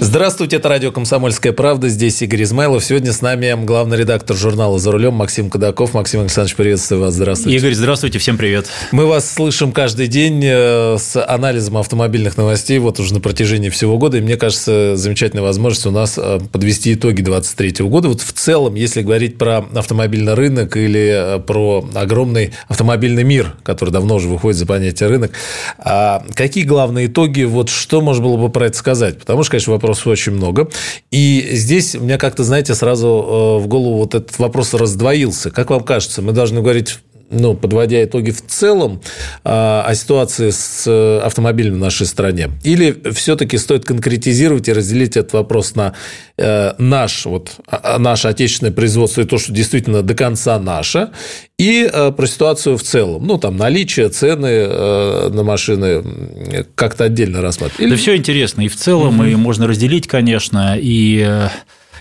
Здравствуйте, это радио «Комсомольская правда». Здесь Игорь Измайлов. Сегодня с нами главный редактор журнала «За рулем» Максим Кадаков. Максим Александрович, приветствую вас. Здравствуйте. Игорь, здравствуйте, всем привет. Мы вас слышим каждый день э, с анализом автомобильных новостей вот уже на протяжении всего года. И мне кажется, замечательная возможность у нас э, подвести итоги 2023 года. Вот в целом, если говорить про автомобильный рынок или э, про огромный автомобильный мир, который давно уже выходит за понятие рынок, а какие главные итоги, вот что можно было бы про это сказать? Потому что, конечно, вопросов очень много. И здесь у меня как-то, знаете, сразу э, в голову вот этот вопрос раздвоился. Как вам кажется, мы должны говорить ну, подводя итоги в целом а, о ситуации с э, автомобилем в нашей стране? Или все-таки стоит конкретизировать и разделить этот вопрос на э, наш, вот, а, а, наше отечественное производство и то, что действительно до конца наше, и э, про ситуацию в целом? Ну, там, наличие, цены на машины как-то отдельно рассматривать? Или... Да все интересно. И в целом, угу. и можно разделить, конечно, и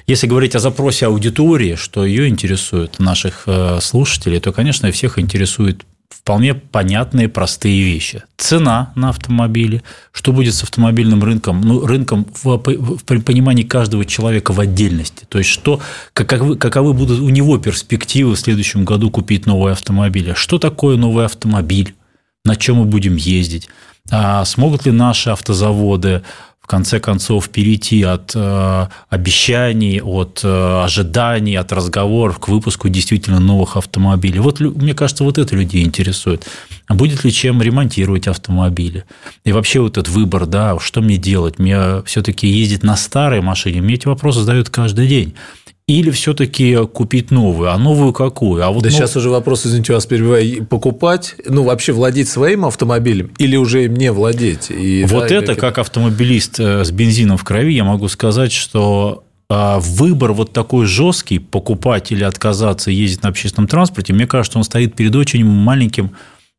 если говорить о запросе аудитории, что ее интересует, наших э, слушателей, то, конечно, всех интересует вполне понятные, простые вещи. Цена на автомобили, что будет с автомобильным рынком, ну, рынком в, в понимании каждого человека в отдельности. То есть, что, каковы, каковы будут у него перспективы в следующем году купить новый автомобиль. Что такое новый автомобиль? На чем мы будем ездить? А смогут ли наши автозаводы в конце концов перейти от э, обещаний, от э, ожиданий, от разговоров к выпуску действительно новых автомобилей. Вот мне кажется, вот это людей интересует. А будет ли чем ремонтировать автомобили? И вообще вот этот выбор, да, что мне делать? Мне все-таки ездить на старой машине? Мне эти вопросы задают каждый день или все-таки купить новую? А новую какую? А вот да нов... сейчас уже вопрос, извините, вас перебиваю, покупать, ну, вообще владеть своим автомобилем или уже им не владеть? И, вот да, это, как автомобилист э, с бензином в крови, я могу сказать, что а, выбор вот такой жесткий, покупать или отказаться ездить на общественном транспорте, мне кажется, он стоит перед очень маленьким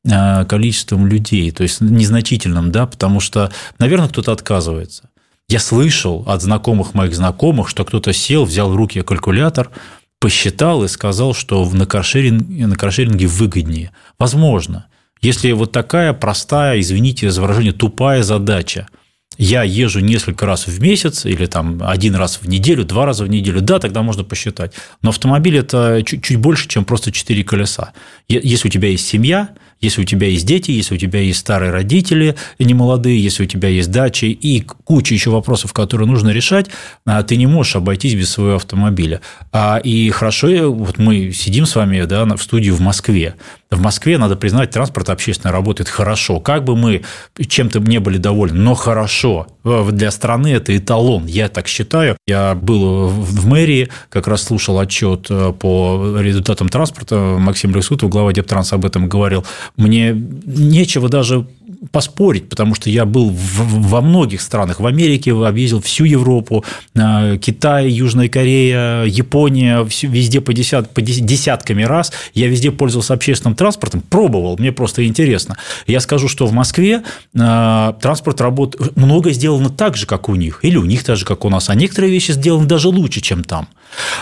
а, количеством людей, то есть незначительным, да, потому что, наверное, кто-то отказывается. Я слышал от знакомых моих знакомых, что кто-то сел, взял в руки калькулятор, посчитал и сказал, что на каршеринге, на каршеринге выгоднее. Возможно. Если вот такая простая, извините за выражение, тупая задача – я езжу несколько раз в месяц или там один раз в неделю, два раза в неделю, да, тогда можно посчитать. Но автомобиль – это чуть, чуть больше, чем просто четыре колеса. Если у тебя есть семья, если у тебя есть дети, если у тебя есть старые родители немолодые, если у тебя есть дачи и куча еще вопросов, которые нужно решать, а, ты не можешь обойтись без своего автомобиля. А, и хорошо, вот мы сидим с вами да, в студии в Москве. В Москве, надо признать, транспорт общественный работает хорошо. Как бы мы чем-то не были довольны, но хорошо. Для страны это эталон, я так считаю. Я был в мэрии, как раз слушал отчет э, по результатам транспорта. Максим Лесутов, глава Дептранса, об этом говорил. Мне нечего даже поспорить, потому что я был в, во многих странах. В Америке объездил всю Европу, э, Китай, Южная Корея, Япония, везде по, десят, по десятками раз. Я везде пользовался общественным транспортом, пробовал, мне просто интересно. Я скажу, что в Москве э, транспорт работает, много сделано так же, как у них, или у них так же, как у нас, а некоторые вещи сделаны даже лучше, чем там.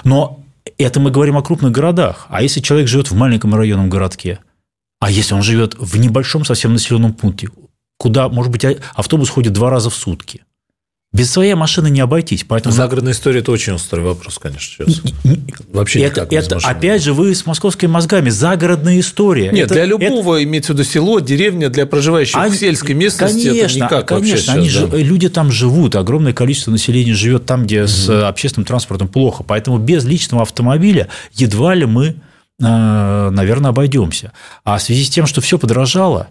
Но это мы говорим о крупных городах. А если человек живет в маленьком районном городке – а если он живет в небольшом совсем населенном пункте, куда, может быть, а, автобус ходит два раза в сутки? Без своей машины не обойтись. Поэтому... Загородная история – это очень острый вопрос, конечно. Сейчас. Вообще это, никак это опять же, вы с московскими мозгами. Загородная история. Нет, это, для любого, это... имеется в виду село, деревня, для проживающих а, в сельской местности конечно, это никак конечно, вообще сейчас, они да. люди там живут, огромное количество населения живет там, где угу. с общественным транспортом плохо. Поэтому без личного автомобиля едва ли мы наверное, обойдемся. А в связи с тем, что все подорожало,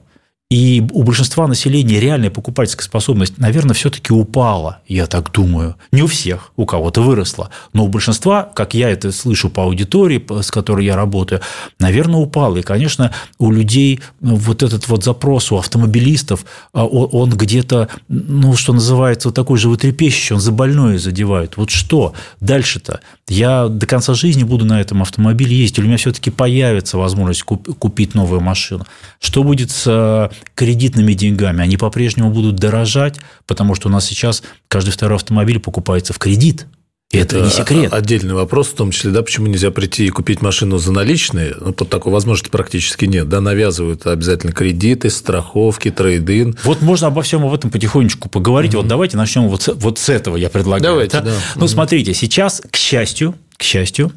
И у большинства населения реальная покупательская способность, наверное, все-таки упала, я так думаю. Не у всех, у кого-то выросла, но у большинства, как я это слышу по аудитории, с которой я работаю, наверное, упала. И, конечно, у людей вот этот вот запрос у автомобилистов, а, он где-то, ну, что называется, вот такой животрепещущий, он за больное задевает. Вот что дальше-то? Я до конца жизни буду на этом автомобиле ездить, или у меня все-таки появится возможность купить новую машину? Что будет с э, кредитными деньгами? Они по-прежнему будут дорожать, потому что у нас сейчас каждый второй автомобиль покупается в кредит. И это, это не секрет. Отдельный вопрос, в том числе, да, почему нельзя прийти и купить машину за наличные. Ну, под такой возможности практически нет. Да, навязывают обязательно кредиты, страховки, трейдин. Вот можно обо всем об этом потихонечку поговорить. Угу. Вот давайте начнем вот с, вот с этого, я предлагаю. Давайте, да. да. Ну, угу. смотрите, сейчас, к счастью, к счастью,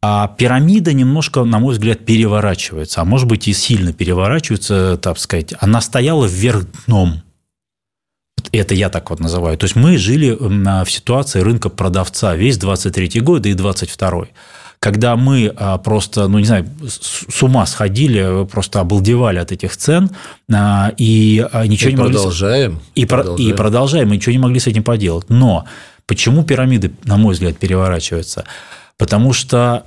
а пирамида немножко, на мой взгляд, переворачивается, а может быть и сильно переворачивается, так сказать. Она стояла вверх дном. Это я так вот называю. То есть мы жили в ситуации рынка продавца весь 23 год и 22 когда мы а, просто, ну не знаю, с ума сходили, просто обалдевали от этих цен а, и а, ничего и не могли... Продолжаем. И, продолжаем. и продолжаем, и ничего не могли с этим поделать. Но почему пирамиды, на мой взгляд, переворачиваются? Потому что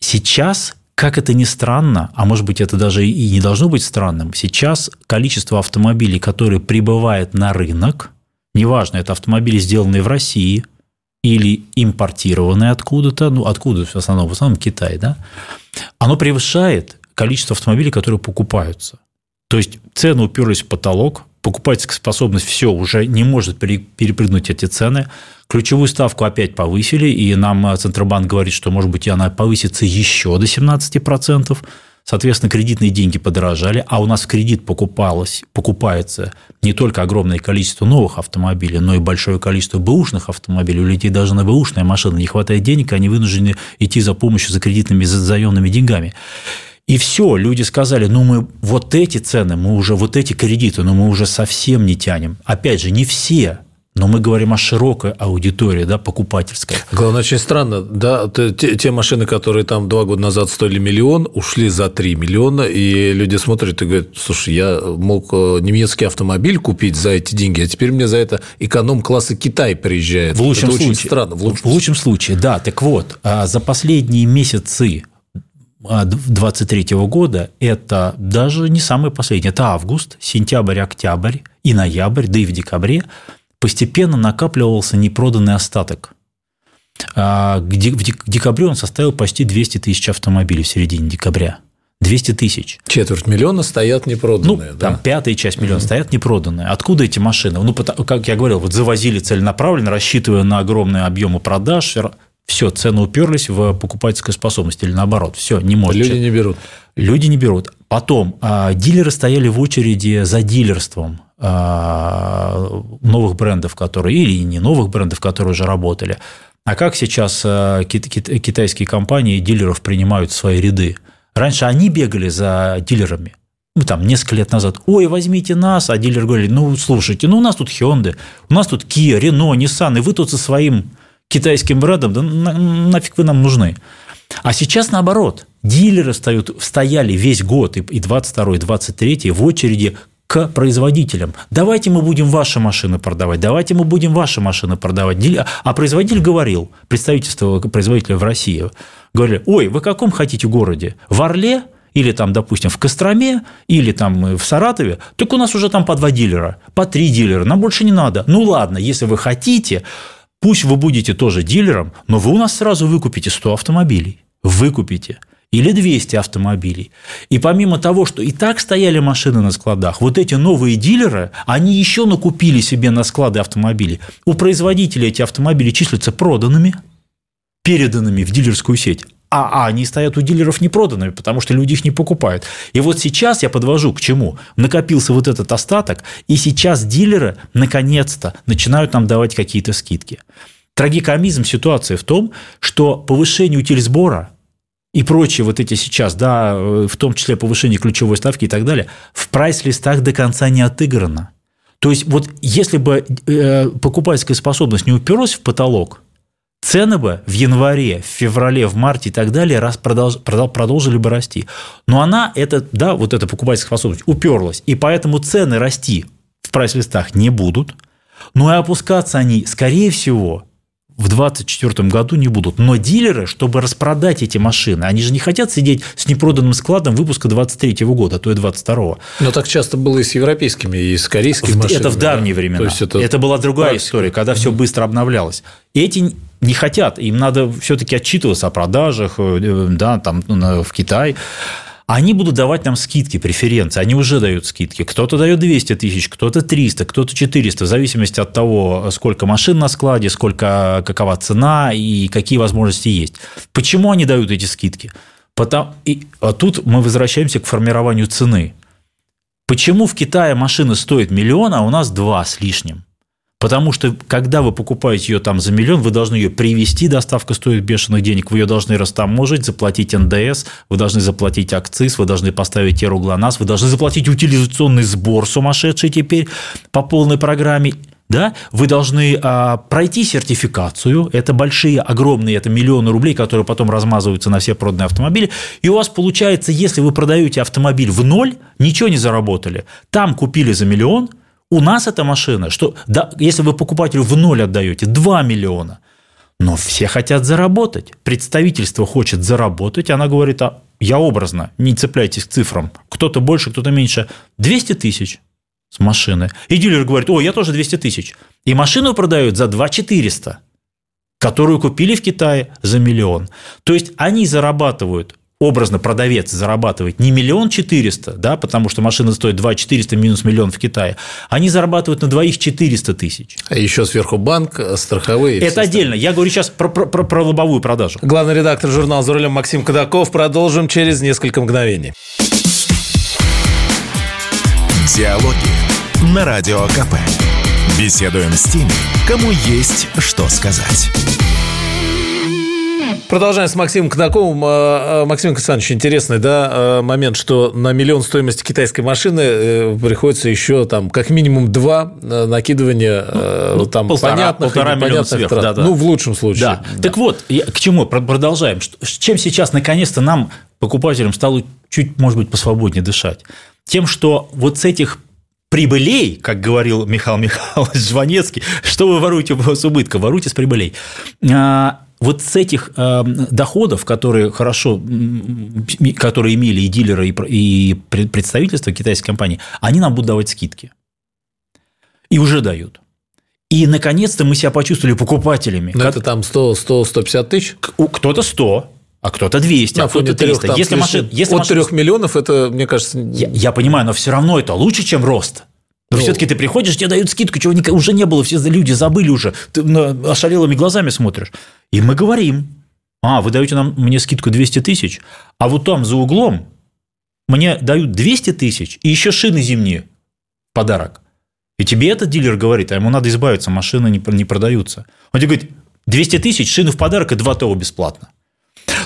сейчас как это ни странно, а может быть это даже и не должно быть странным, сейчас количество автомобилей, которые прибывают на рынок, неважно, это автомобили, сделанные в России или импортированные откуда-то, ну откуда в основном, в основном Китай, да, оно превышает количество автомобилей, которые покупаются. То есть цены уперлись в потолок, покупательская способность все уже не может перепрыгнуть эти цены. Ключевую ставку опять повысили, и нам э, Центробанк говорит, что, может быть, она повысится еще до 17%. Соответственно, кредитные деньги подорожали, а у нас в кредит покупалось, покупается не только огромное количество новых автомобилей, но и большое количество бэушных автомобилей. У людей даже на бэушные машины не хватает денег, они вынуждены идти за помощью за кредитными, за заемными деньгами. И все, люди сказали, ну мы вот эти цены, мы уже вот эти кредиты, но мы уже совсем не тянем. Опять же, не все, но мы говорим о широкой аудитории, да, покупательской. Главное, очень странно, да, те, те машины, которые там два года назад стоили миллион, ушли за 3 миллиона, и люди смотрят и говорят, слушай, я мог э, немецкий автомобиль купить за эти деньги, а теперь мне за это эконом-класса Китай приезжает. В лучшем это случае, очень странно. В лучшем, в лучшем случае, да. Так вот, а за последние месяцы 2023 года это даже не самый последний, это август, сентябрь, октябрь и ноябрь, да и в декабре постепенно накапливался непроданный остаток. А, в декабре он составил почти 200 тысяч автомобилей в середине декабря. 200 тысяч. Четверть миллиона стоят непроданные. Ну, да? там пятая часть миллиона mm-hmm. стоят непроданные. Откуда эти машины? Ну, как я говорил, вот завозили целенаправленно, рассчитывая на огромные объемы продаж, все, цены уперлись в покупательскую способность или наоборот, все, не может. Люди не берут. Люди не берут. Потом а, дилеры стояли в очереди за дилерством а, новых брендов, которые или не новых брендов, которые уже работали. А как сейчас а, китайские компании дилеров принимают в свои ряды? Раньше они бегали за дилерами, ну, там, несколько лет назад, ой, возьмите нас, а дилер говорили, ну, слушайте, ну, у нас тут Hyundai, у нас тут Kia, Renault, Nissan, и вы тут со своим китайским брендом, да на, нафиг вы нам нужны. А сейчас наоборот, дилеры встают, стояли весь год, и 22 и 23 в очереди к производителям. Давайте мы будем ваши машины продавать, давайте мы будем ваши машины продавать. А производитель говорил, представительство производителя в России, говорили, ой, вы в каком хотите городе? В Орле или там, допустим, в Костроме, или там в Саратове, так у нас уже там по два дилера, по три дилера, нам больше не надо. Ну ладно, если вы хотите, Пусть вы будете тоже дилером, но вы у нас сразу выкупите 100 автомобилей. Выкупите. Или 200 автомобилей. И помимо того, что и так стояли машины на складах, вот эти новые дилеры, они еще накупили себе на склады автомобилей. У производителя эти автомобили числятся проданными, переданными в дилерскую сеть а, а они стоят у дилеров непроданными, потому что люди их не покупают. И вот сейчас я подвожу к чему? Накопился вот этот остаток, и сейчас дилеры наконец-то начинают нам давать какие-то скидки. Трагикомизм ситуации в том, что повышение утильсбора и прочие вот эти сейчас, да, в том числе повышение ключевой ставки и так далее, в прайс-листах до конца не отыграно. То есть, вот если бы э, покупательская способность не уперлась в потолок, цены бы в январе, в феврале, в марте и так далее раз продолж, продолжили бы расти. Но она, это, да, вот эта покупательская способность уперлась, и поэтому цены расти в прайс-листах не будут, но и опускаться они, скорее всего, в 2024 году не будут. Но дилеры, чтобы распродать эти машины, они же не хотят сидеть с непроданным складом выпуска 2023 года, а то и 2022. Но так часто было и с европейскими, и с корейскими машинами. Это в давние да? времена. То есть это, это была другая практика. история, когда все быстро обновлялось. Эти не хотят, им надо все-таки отчитываться о продажах, э, да, там в Китай они будут давать нам скидки, преференции. Они уже дают скидки. Кто-то дает 200 тысяч, кто-то 300, кто-то 400, в зависимости от того, сколько машин на складе, сколько, какова цена и какие возможности есть. Почему они дают эти скидки? Потому, и, а тут мы возвращаемся к формированию цены. Почему в Китае машина стоит миллион, а у нас два с лишним? Потому что, когда вы покупаете ее там за миллион, вы должны ее привезти, доставка стоит бешеных денег, вы ее должны растаможить, заплатить НДС, вы должны заплатить акциз, вы должны поставить эру ГЛОНАСС, вы должны заплатить утилизационный сбор сумасшедший теперь по полной программе. Да? Вы должны а, пройти сертификацию, это большие, огромные, это миллионы рублей, которые потом размазываются на все проданные автомобили, и у вас получается, если вы продаете автомобиль в ноль, ничего не заработали, там купили за миллион – у нас эта машина, что да, если вы покупателю в ноль отдаете 2 миллиона, но все хотят заработать. Представительство хочет заработать, она говорит, а я образно, не цепляйтесь к цифрам. Кто-то больше, кто-то меньше. 200 тысяч с машины. И дилер говорит, о, я тоже 200 тысяч. И машину продают за 2 400, которую купили в Китае за миллион. То есть они зарабатывают образно продавец зарабатывает не миллион четыреста, да, потому что машина стоит 2 400 минус миллион в Китае, они зарабатывают на двоих 400 тысяч. А еще сверху банк, страховые. Это отдельно. Я говорю сейчас про, про, про, про лобовую продажу. Главный редактор журнала «За рулем» Максим Кадаков. Продолжим через несколько мгновений. Диалоги на Радио КП. Беседуем с теми, кому есть что сказать. Продолжаем с Максимом Конаковым. А, а, Максим Константинович, интересный да, а, момент, что на миллион стоимости китайской машины э, приходится еще там как минимум два накидывания ну, там полтора, понятных полтора миллиона сверх, трат. Да, да. Ну, в лучшем случае. Да. Да. Так вот, я, к чему продолжаем. Чем сейчас наконец-то нам, покупателям, стало чуть, может быть, посвободнее дышать? Тем, что вот с этих прибылей, как говорил Михаил Михайлович Жванецкий, что вы воруете с убытка, воруйте с прибылей вот с этих э, доходов, которые хорошо, которые имели и дилеры, и представительства китайской компании, они нам будут давать скидки. И уже дают. И, наконец-то, мы себя почувствовали покупателями. Но как... это там 100, 100, 150 тысяч? Кто-то 100, а кто-то 200, на а кто-то 300. Трех, если машин, если от машин... 3 миллионов, это, мне кажется... Я, я понимаю, но все равно это лучше, чем рост. Но ну, все-таки ты приходишь, тебе дают скидку, чего уже не было, все люди забыли уже, ты ошалелыми глазами смотришь. И мы говорим, а, вы даете нам, мне скидку 200 тысяч, а вот там за углом мне дают 200 тысяч и еще шины зимние в подарок. И тебе этот дилер говорит, а ему надо избавиться, машины не, не продаются. Он тебе говорит, 200 тысяч, шины в подарок и 2 ТО бесплатно.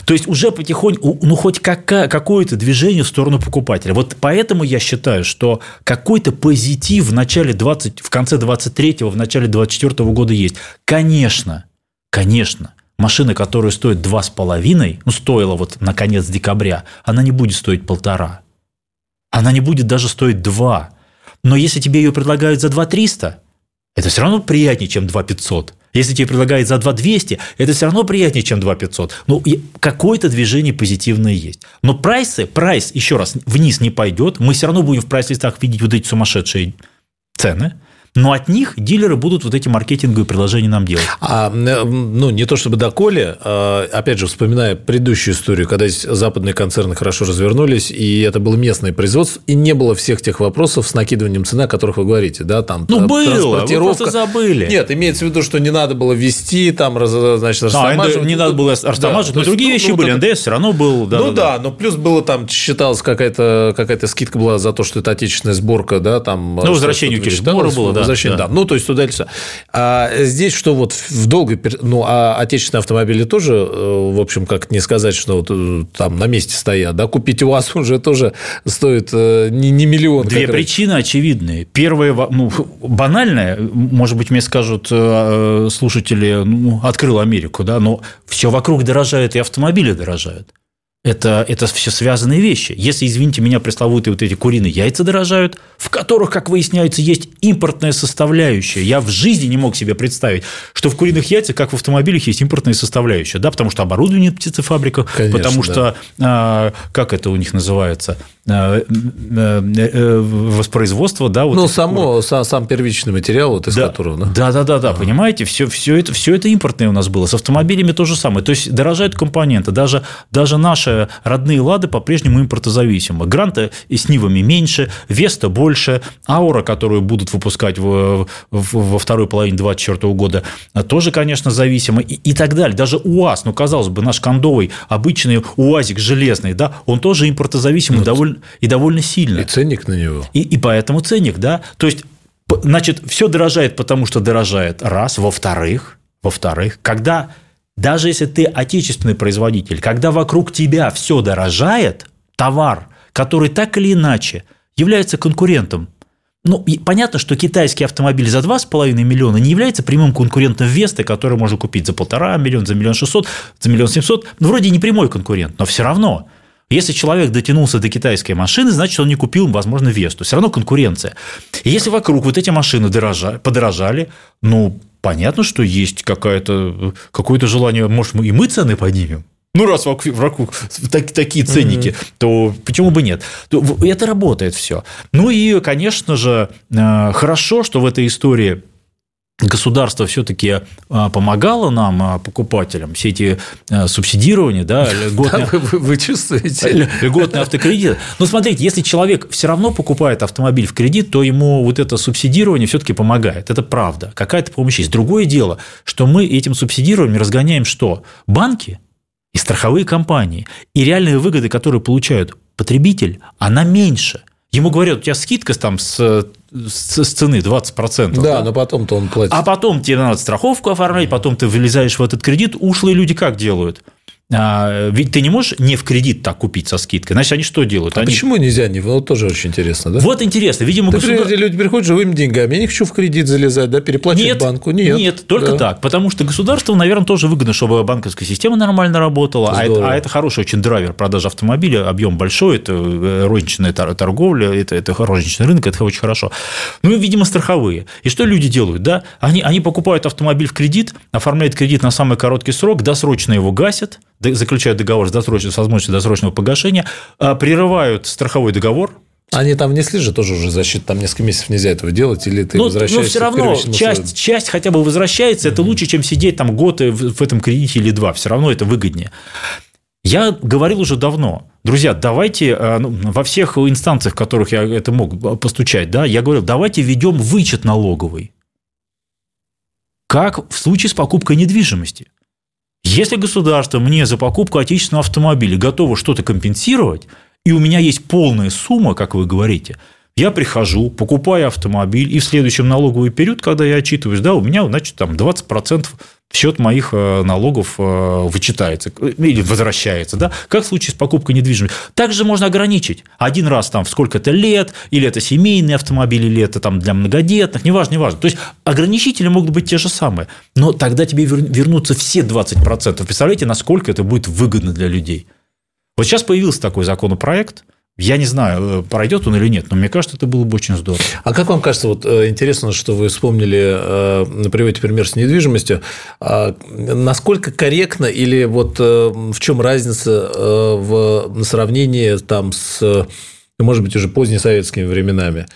То есть уже потихоньку, ну хоть какое-то движение в сторону покупателя. Вот поэтому я считаю, что какой-то позитив в начале 20, в конце 23-го, в начале 24 года есть. Конечно, конечно, машина, которая стоит 2,5, ну, стоила вот на конец декабря, она не будет стоить полтора. Она не будет даже стоить 2. Но если тебе ее предлагают за 2 300, это все равно приятнее, чем 2 500. Если тебе предлагают за 2 200, это все равно приятнее, чем 2 500. Ну, какое-то движение позитивное есть. Но прайсы, прайс, еще раз, вниз не пойдет. Мы все равно будем в прайс-листах видеть вот эти сумасшедшие цены – но от них дилеры будут вот эти маркетинговые предложения нам делать. А, ну, не то чтобы доколе, а, опять же, вспоминая предыдущую историю, когда западные концерны хорошо развернулись, и это было местное производство, и не было всех тех вопросов с накидыванием цены, о которых вы говорите, да, там Ну, было, вы просто забыли. Нет, имеется в виду, что не надо было ввести, там, значит, растамаживать. А, не надо было растамаживать, да, но другие ну, вещи ну, были, НДС все равно был. Да, ну да, да, но плюс было там, считалось, какая-то какая скидка была за то, что это отечественная сборка, да, там. Ну, возвращение через сбора было, да возвращения, да. да. Ну, то есть туда или сюда. А здесь что вот в долгой... Ну, а отечественные автомобили тоже, э, в общем, как не сказать, что вот э, там на месте стоят, да, купить у вас уже тоже стоит э, не, не миллион. Две причины очевидные. Первая, ну, банальная, может быть, мне скажут слушатели, ну, открыл Америку, да, но все вокруг дорожает, и автомобили дорожают это, это все связанные вещи. Если, извините меня, пресловутые вот эти куриные яйца дорожают, в которых, как выясняется, есть импортная составляющая. Я в жизни не мог себе представить, что в куриных яйцах, как в автомобилях, есть импортная составляющая. Да, потому что оборудование в птицефабриках, Конечно, потому что, да. как это у них называется, Э, э, э, воспроизводства, да, вот ну само сам, сам первичный материал, вот из да, которого, да, да, да, да, да, понимаете, все, все это, все это импортное у нас было, с автомобилями то же самое, то есть дорожают компоненты, даже даже наши родные лады по-прежнему импортозависимы, гранта с Нивами меньше, Веста больше, Аура, которую будут выпускать в, в, во второй половине 2024 года, тоже, конечно, зависима и, и так далее, даже УАЗ, ну казалось бы, наш кондовый обычный УАЗик железный, да, он тоже импортозависимый, ну, довольно и довольно сильно. И ценник на него. И, и поэтому ценник, да. То есть, значит, все дорожает, потому что дорожает. Раз. Во-вторых, во-вторых, когда даже если ты отечественный производитель, когда вокруг тебя все дорожает, товар, который так или иначе является конкурентом ну, понятно, что китайский автомобиль за 2,5 миллиона не является прямым конкурентом Весты, который можно купить за полтора миллиона, за миллион шестьсот, за миллион семьсот. Ну, вроде не прямой конкурент, но все равно. Если человек дотянулся до китайской машины, значит, он не купил, возможно, Весту. Все равно конкуренция. И если вокруг вот эти машины дорожали, подорожали, ну, понятно, что есть какое-то какое желание, может, мы и мы цены поднимем. Ну, раз вокруг так, такие ценники, mm-hmm. то почему бы нет? Это работает все. Ну и, конечно же, э, хорошо, что в этой истории государство все-таки а, помогало нам, а, покупателям, все эти а, субсидирования, да, льготные, да, вы, вы чувствуете. льготные автокредиты. Но смотрите, если человек все равно покупает автомобиль в кредит, то ему вот это субсидирование все-таки помогает. Это правда. Какая-то помощь есть. Другое дело, что мы этим субсидированием разгоняем что? Банки и страховые компании. И реальные выгоды, которые получают потребитель, она меньше. Ему говорят, у тебя скидка там с с цены 20%. Да, да? но потом-то он платит. А потом тебе надо страховку оформлять, потом ты вылезаешь в этот кредит. Ушлые люди как делают? А, ведь ты не можешь не в кредит так купить со скидкой. Значит, они что делают? А они... почему нельзя? Не, вот тоже очень интересно, да? Вот интересно. Видимо, ты государ... люди приходят живыми деньгами. Я не хочу в кредит залезать, да, переплачивать нет, банку. Нет, нет, только да. так. Потому что государству, наверное, тоже выгодно, чтобы банковская система нормально работала. А это, а это хороший очень драйвер продажи автомобиля. Объем большой, это э, розничная торговля, это, это розничный рынок, это очень хорошо. Ну, и, видимо, страховые. И что люди делают? Да? Они, они покупают автомобиль в кредит, оформляют кредит на самый короткий срок, досрочно его гасят, заключают договор с, досрочной, с возможностью досрочного погашения, а, прерывают страховой договор, они там внесли же тоже уже защиту, там несколько месяцев нельзя этого делать, или ты но, возвращаешься? Но все равно часть, часть хотя бы возвращается, mm-hmm. это лучше, чем сидеть там год в этом кредите или два, все равно это выгоднее. Я говорил уже давно, друзья, давайте а, ну, во всех инстанциях, в которых я это мог постучать, да, я говорил, давайте введем вычет налоговый. Как в случае с покупкой недвижимости. Если государство мне за покупку отечественного автомобиля готово что-то компенсировать, и у меня есть полная сумма, как вы говорите, я прихожу, покупаю автомобиль, и в следующем налоговый период, когда я отчитываюсь, да, у меня, значит, там 20% в счет моих э, налогов э, вычитается или возвращается, да, как в случае с покупкой недвижимости. Также можно ограничить один раз там сколько-то лет, или это семейный автомобиль, или это там для многодетных, неважно, неважно. То есть ограничители могут быть те же самые, но тогда тебе вернутся все 20%. Представляете, насколько это будет выгодно для людей. Вот сейчас появился такой законопроект – я не знаю, э, пройдет он или нет, но мне кажется, это было бы очень здорово. А как вам кажется, вот э, интересно, что вы вспомнили, э, приводите пример с недвижимостью, а насколько корректно или вот в чем разница в сравнении там с, может быть, уже позднесоветскими временами?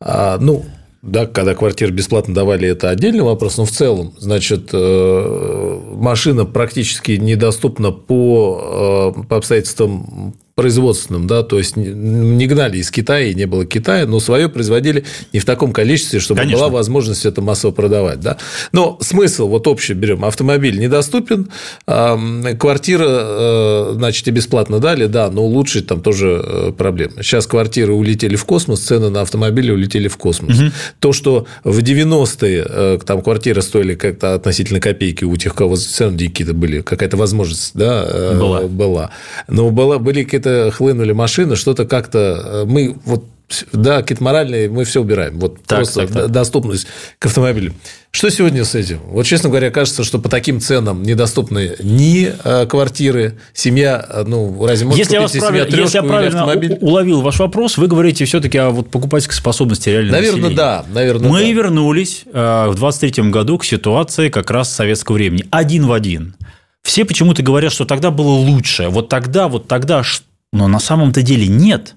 А, ну, да, когда квартиры бесплатно давали, это отдельный вопрос, но в целом, значит, машина практически недоступна по, по обстоятельствам производственным, да, то есть не гнали из Китая, не было Китая, но свое производили не в таком количестве, чтобы Конечно. была возможность это массово продавать, да. Но смысл, вот общий берем, автомобиль недоступен, квартира, э, значит, и бесплатно дали, да, но улучшить там тоже э, проблема. Сейчас квартиры улетели в космос, цены на автомобили улетели в космос. Угу. То, что в 90-е э, там квартиры стоили как-то относительно копейки у тех, у кого цены дикие-то были, какая-то возможность, да, была. была. Но была, были какие-то хлынули машины, что-то как-то мы вот да, какие-то моральные, мы все убираем. Вот так, просто так, так. доступность к автомобилю. Что сегодня с этим? Вот, честно говоря, кажется, что по таким ценам недоступны ни э, квартиры, семья, э, ну, разве может если купить я вас семья Если я правильно автомобиль? уловил ваш вопрос, вы говорите все-таки о вот покупательской способности реально Наверное, населения. да. Наверное, Мы да. вернулись э, в 23 году к ситуации как раз советского времени. Один в один. Все почему-то говорят, что тогда было лучше. Вот тогда, вот тогда. Но на самом-то деле нет.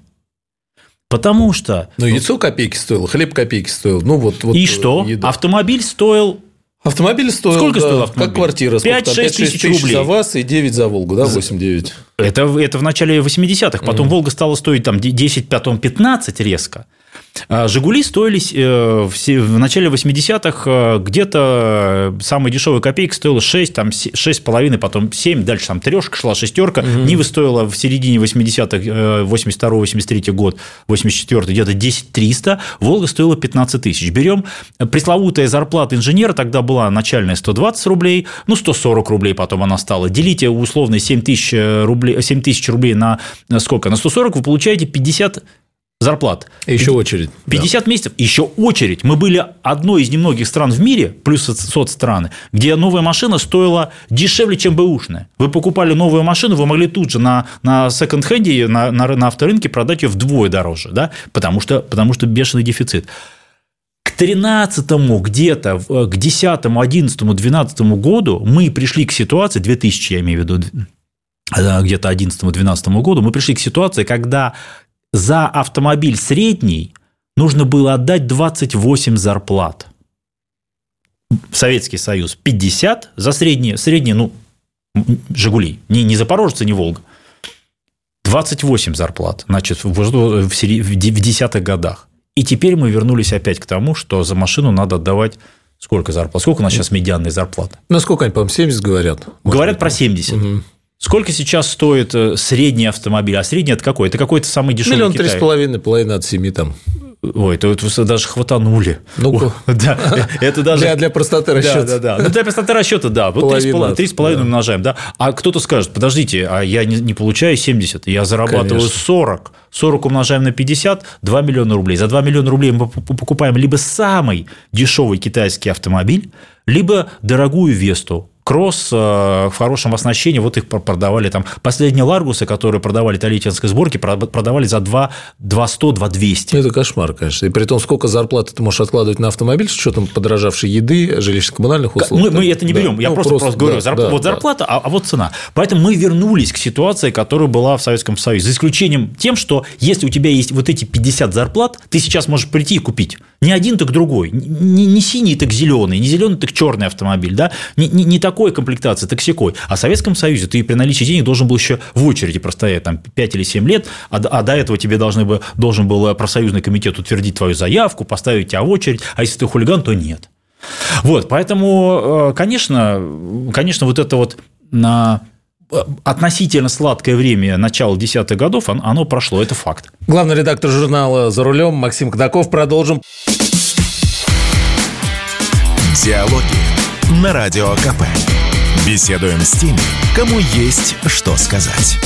Потому что... Ну, яйцо копейки стоило, хлеб копейки стоил. Ну, вот, вот и что? Еда. Автомобиль стоил Автомобиль стоил, Сколько да, стоил автомобиль? Как квартира. 5-6 тысяч рублей. за вас и 9 за Волгу, да, 8-9. Это, это в начале 80-х. Потом угу. Волга стала стоить там 10, потом 15 резко. А «Жигули» стоили э, в начале 80-х э, где-то э, самая дешевая копейка стоила 6, там 6,5, потом 7, дальше там трешка шла, шестерка. Угу. Нива стоила в середине 80-х, 82-83 год, 84 где-то 10 300, «Волга» стоила 15 тысяч. Берем пресловутая зарплата инженера, тогда была начальная 120 рублей, ну 140 рублей потом она стала. Делите условно 7 тысяч рублей, 7 тысяч рублей на сколько? На 140 вы получаете 50 зарплат. Еще очередь. 50 да. месяцев, еще очередь. Мы были одной из немногих стран в мире, плюс соцстраны, где новая машина стоила дешевле, чем бэушная. Вы покупали новую машину, вы могли тут же на, на секонд-хенде, на, на, на авторынке продать ее вдвое дороже, да? потому, что, потому что бешеный дефицит. К 13-му где-то, к 10 11 12 году мы пришли к ситуации, 2000 я имею в виду, э, где-то 11-12 году, мы пришли к ситуации, когда за автомобиль средний нужно было отдать 28 зарплат. Советский Союз 50 за средние, средние, ну, Жигули, не, не Запорожцы, не Волга. 28 зарплат, значит, в, в, в десятых годах. И теперь мы вернулись опять к тому, что за машину надо отдавать сколько зарплат? Сколько у нас сейчас медианная зарплата? Ну, сколько они, по-моему, 70 говорят? Говорят быть, про 70. Угу. Сколько сейчас стоит э, средний автомобиль? А средний это какой? Это какой-то самый дешевый Миллион три с половиной, половина от семи там. Ой, это вот вы даже хватанули. Ну, да, это даже... Для, для простоты расчета. Да, да, да. Ну, для простоты расчета, да. Вот 3,5 да. умножаем, да. А кто-то скажет, подождите, а я не, не получаю 70, я зарабатываю Конечно. 40. 40 умножаем на 50, 2 миллиона рублей. За 2 миллиона рублей мы покупаем либо самый дешевый китайский автомобиль, либо дорогую Весту, кросс э, в хорошем оснащении, вот их продавали там. Последние Ларгусы, которые продавали итальянской сборки, продавали за 2, 200, 2 200. Это кошмар, конечно. И при том, сколько зарплаты ты можешь откладывать на автомобиль с учетом подорожавшей еды, жилищно-коммунальных услуг. Мы, мы это не берем, да. я ну, просто, просто, просто говорю, да, зарп... да, вот зарплата, да. а, а вот цена. Поэтому мы вернулись к ситуации, которая была в Советском Союзе, за исключением тем, что если у тебя есть вот эти 50 зарплат, ты сейчас можешь прийти и купить не один, так другой, не, не синий, так зеленый, не зеленый, так черный автомобиль, да, не, не, не такой комплектации, так секой. А в Советском Союзе ты при наличии денег должен был еще в очереди простоять там 5 или 7 лет, а, а до этого тебе должны бы, должен был профсоюзный комитет утвердить твою заявку, поставить тебя в очередь, а если ты хулиган, то нет. Вот, поэтому, э, конечно, конечно, вот это вот на относительно сладкое время начала десятых годов, оно прошло, это факт. Главный редактор журнала «За рулем» Максим Кадаков. Продолжим. Диалоги на Радио КП. Беседуем с теми, кому есть что сказать.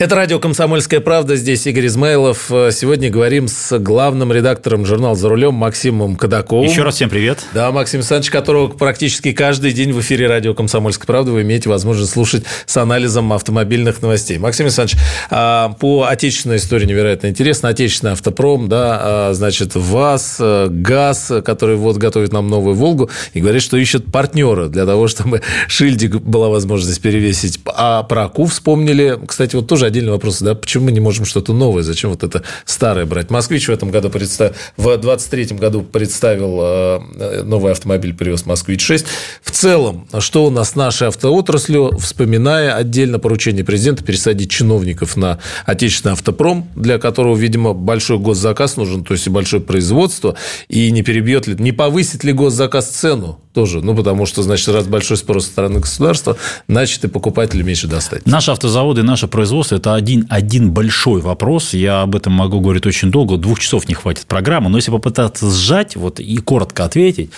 Это радио «Комсомольская правда». Здесь Игорь Измайлов. Сегодня говорим с главным редактором журнала «За рулем» Максимом Кадаковым. Еще раз всем привет. Да, Максим Александрович, которого практически каждый день в эфире радио «Комсомольская правда» вы имеете возможность слушать с анализом автомобильных новостей. Максим Александрович, а, по отечественной истории невероятно интересно. Отечественный автопром, да, а, значит, ВАЗ, э, ГАЗ, который вот готовит нам новую «Волгу», и говорит, что ищет партнера для того, чтобы Шильдик была возможность перевесить. А про АКУ вспомнили. Кстати, вот тоже отдельный вопрос, да, почему мы не можем что-то новое, зачем вот это старое брать? Москвич в этом году представил, в 23 году представил э, новый автомобиль, привез Москвич-6. В целом, что у нас с нашей автоотраслью, вспоминая отдельно поручение президента пересадить чиновников на отечественный автопром, для которого, видимо, большой госзаказ нужен, то есть и большое производство, и не перебьет ли, не повысит ли госзаказ цену тоже, ну, потому что, значит, раз большой спрос со стороны государства, значит, и покупателю меньше достать. Наши автозаводы и наше производство – это один, один большой вопрос. Я об этом могу говорить очень долго, двух часов не хватит программы, но если попытаться сжать вот, и коротко ответить,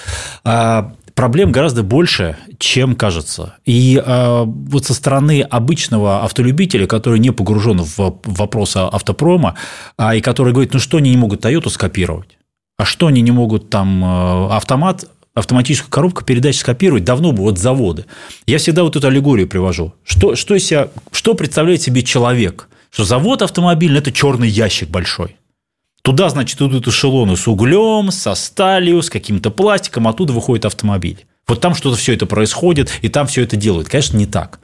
а, проблем гораздо больше, чем кажется. И э, вот со стороны обычного автолюбителя, который не погружен в вопросы автопрома, а, и который говорит, ну что они не могут Toyota скопировать? А что они не могут там э, автомат автоматическую коробку передач скопировать давно бы вот заводы. Я всегда вот эту аллегорию привожу. Что, что, себя, что представляет себе человек? Что завод автомобильный – это черный ящик большой. Туда, значит, идут эшелоны с углем, со сталью, с каким-то пластиком, оттуда выходит автомобиль. Вот там что-то все это происходит, и там все это делают. Конечно, не так.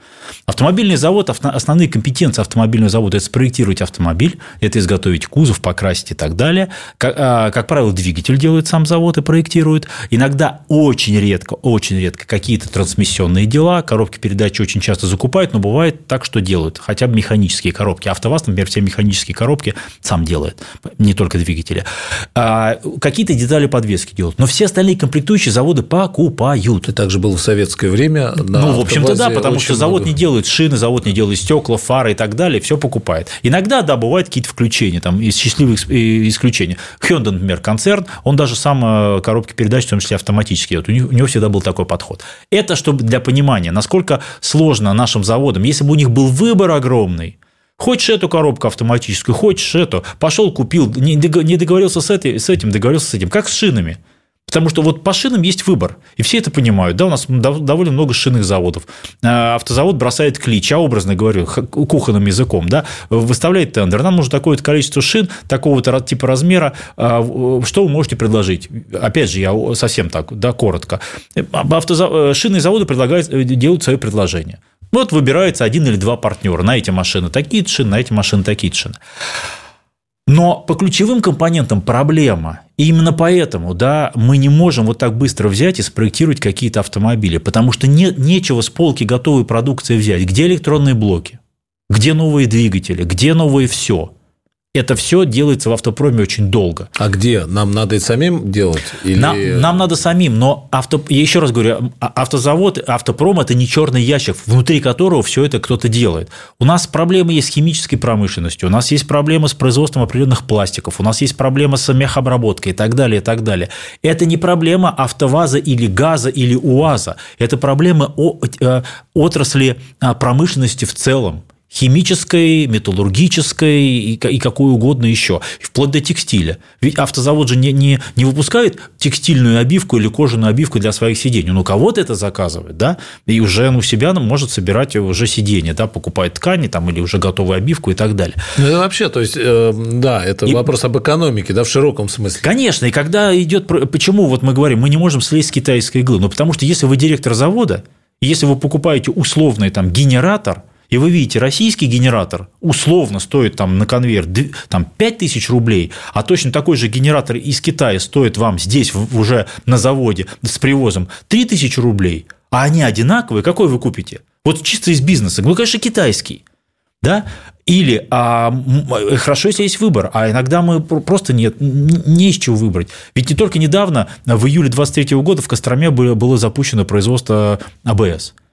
Автомобильный завод, основные компетенции автомобильного завода – это спроектировать автомобиль, это изготовить кузов, покрасить и так далее. Как, а, как правило, двигатель делает сам завод и проектирует. Иногда очень редко, очень редко какие-то трансмиссионные дела, коробки передач очень часто закупают, но бывает так, что делают. Хотя бы механические коробки. АвтоВАЗ, например, все механические коробки сам делает, не только двигатели. А, какие-то детали подвески делают. Но все остальные комплектующие заводы покупают делают. И также было в советское время. ну, в общем-то, да, потому что завод много... не делает шины, завод не делает стекла, фары и так далее, все покупает. Иногда, да, бывают какие-то включения, там, из счастливых исключения. Hyundai, например, концерн, он даже сам э, коробки передач, в том числе у него, у него всегда был такой подход. Это чтобы для понимания, насколько сложно нашим заводам, если бы у них был выбор огромный, Хочешь эту коробку автоматическую, хочешь эту. Пошел, купил, не договорился с, этой, с этим, договорился с этим. Как с шинами. Потому что вот по шинам есть выбор, и все это понимают. Да, у нас довольно много шинных заводов. А, автозавод бросает клич, я образно говорю, кухонным языком, да, выставляет тендер. Нам нужно такое-то количество шин, такого-то типа размера. А, что вы можете предложить? Опять же, я совсем так, да, коротко. Автозав... Э, шинные заводы предлагают, э, делают свое предложение. Вот выбирается один или два партнера на эти машины такие шины, на эти машины такие шины. Но по ключевым компонентам проблема. И именно поэтому да, мы не можем вот так быстро взять и спроектировать какие-то автомобили, потому что не, нечего с полки готовой продукции взять. Где электронные блоки? Где новые двигатели? Где новое все? Это все делается в автопроме очень долго. А где? Нам надо и самим делать? Или... Нам, нам надо самим, но авто... я еще раз говорю, а, автозавод, автопром – это не черный ящик, внутри которого все это кто-то делает. У нас проблемы есть с химической промышленностью, у нас есть проблемы с производством определенных пластиков, у нас есть проблемы с мехобработкой и так далее, и так далее. Это не проблема автоваза или газа или УАЗа, это проблема э, отрасли а, промышленности в целом химической, металлургической и, и какой угодно еще, вплоть до текстиля. Ведь автозавод же не, не, не выпускает текстильную обивку или кожаную обивку для своих сидений. Он у кого-то это заказывает, да, и уже ну, себя может собирать уже сиденье, да, покупает ткани там, или уже готовую обивку и так далее. Ну, это вообще, то есть, э, да, это и... вопрос об экономике, да, в широком смысле. Конечно, и когда идет... Почему вот мы говорим, мы не можем слезть с китайской иглы? Ну, потому что если вы директор завода, если вы покупаете условный там генератор – и вы видите, российский генератор условно стоит там на конвейер там, 5 тысяч рублей, а точно такой же генератор из Китая стоит вам здесь уже на заводе с привозом 3 тысячи рублей, а они одинаковые, какой вы купите? Вот чисто из бизнеса. Ну, конечно, китайский. Да? Или а, хорошо, если есть выбор, а иногда мы просто нет, не из чего выбрать. Ведь не только недавно, в июле 2023 года в Костроме было запущено производство АБС –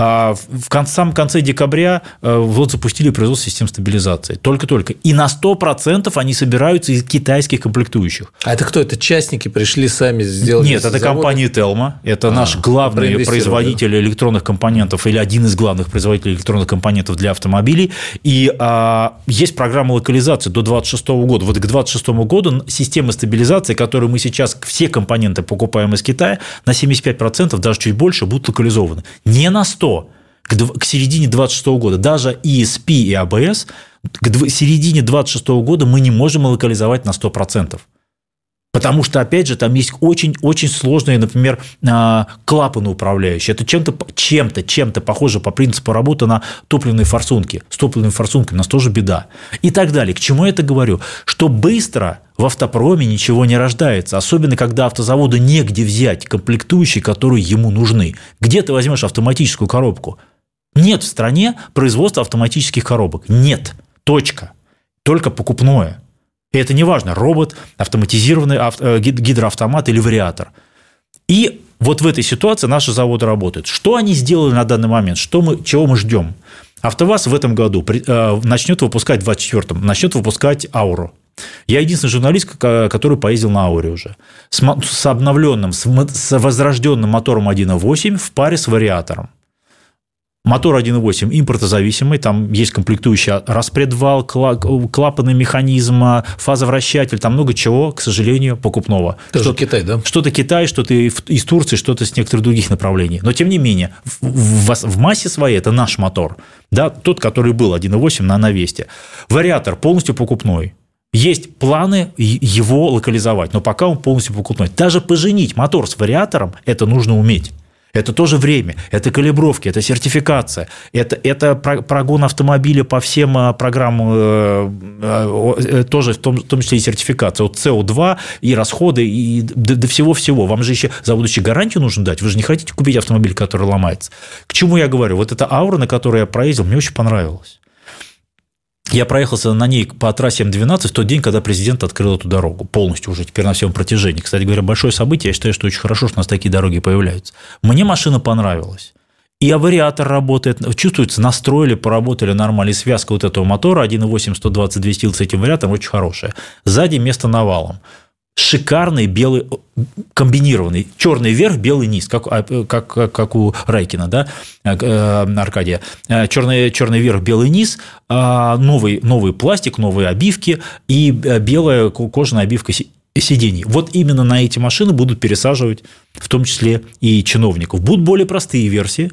а в самом конце декабря э, вот запустили производство систем стабилизации. Только-только. И на 100% они собираются из китайских комплектующих. А это кто? Это частники пришли сами сделать? Нет, это компания Телма. Это а, наш главный производитель электронных компонентов или один из главных производителей электронных компонентов для автомобилей. И а, есть программа локализации до 2026 года. Вот к 2026 году система стабилизации, которую мы сейчас все компоненты покупаем из Китая, на 75%, даже чуть больше, будут локализованы. Не на 100 что к, к середине 26 года даже ESP и ABS к середине 26 года мы не можем локализовать на 100%. Потому что, опять же, там есть очень-очень сложные, например, а, клапаны управляющие. Это чем-то, чем-то, чем-то похоже по принципу работы на топливные форсунки. С топливными форсунками у нас тоже беда. И так далее. К чему я это говорю? Что быстро в автопроме ничего не рождается, особенно когда автозаводу негде взять комплектующие, которые ему нужны. Где ты возьмешь автоматическую коробку? Нет в стране производства автоматических коробок. Нет. Точка. Только покупное. И это не важно, робот, автоматизированный авто, э, гидроавтомат или вариатор. И вот в этой ситуации наши заводы работают. Что они сделали на данный момент? Что мы, чего мы ждем? АвтоВАЗ в этом году э, начнет выпускать, в 2024 начнет выпускать Ауру. Я единственный журналист, который поездил на Ауре уже. С обновленным, с возрожденным мотором 1.8 в паре с вариатором. Мотор 1.8 импортозависимый, там есть комплектующий распредвал, клапанный механизм, фазовращатель, там много чего, к сожалению, покупного. Тоже что Китай, да? Что-то Китай, что-то из Турции, что-то с некоторых других направлений. Но, тем не менее, в, в, в массе своей это наш мотор. Да, тот, который был 1.8 на Навесте. Вариатор полностью покупной. Есть планы его локализовать, но пока он полностью покупной. Даже поженить мотор с вариатором – это нужно уметь. Это тоже время, это калибровки, это сертификация, это, это прогон автомобиля по всем а, программам, э, э, тоже в том, в том числе и сертификация от СО2 и расходы, и до, до всего-всего. Вам же еще за будущее гарантию нужно дать, вы же не хотите купить автомобиль, который ломается. К чему я говорю? Вот эта аура, на которой я проездил, мне очень понравилась. Я проехался на ней по трассе М12 в тот день, когда президент открыл эту дорогу полностью уже теперь на всем протяжении. Кстати говоря, большое событие. Я считаю, что очень хорошо, что у нас такие дороги появляются. Мне машина понравилась. И вариатор работает, чувствуется, настроили, поработали нормально, и связка вот этого мотора 1.8 122 сил с этим вариатором очень хорошая. Сзади место навалом шикарный белый комбинированный черный верх, белый низ, как, а, как, как у Райкина, да, э, Аркадия. Э, черный, черный верх, белый низ, а, новый, новый пластик, новые обивки и э, белая кожаная обивка сидений. Вот именно на эти машины будут пересаживать в том числе и чиновников. Будут более простые версии,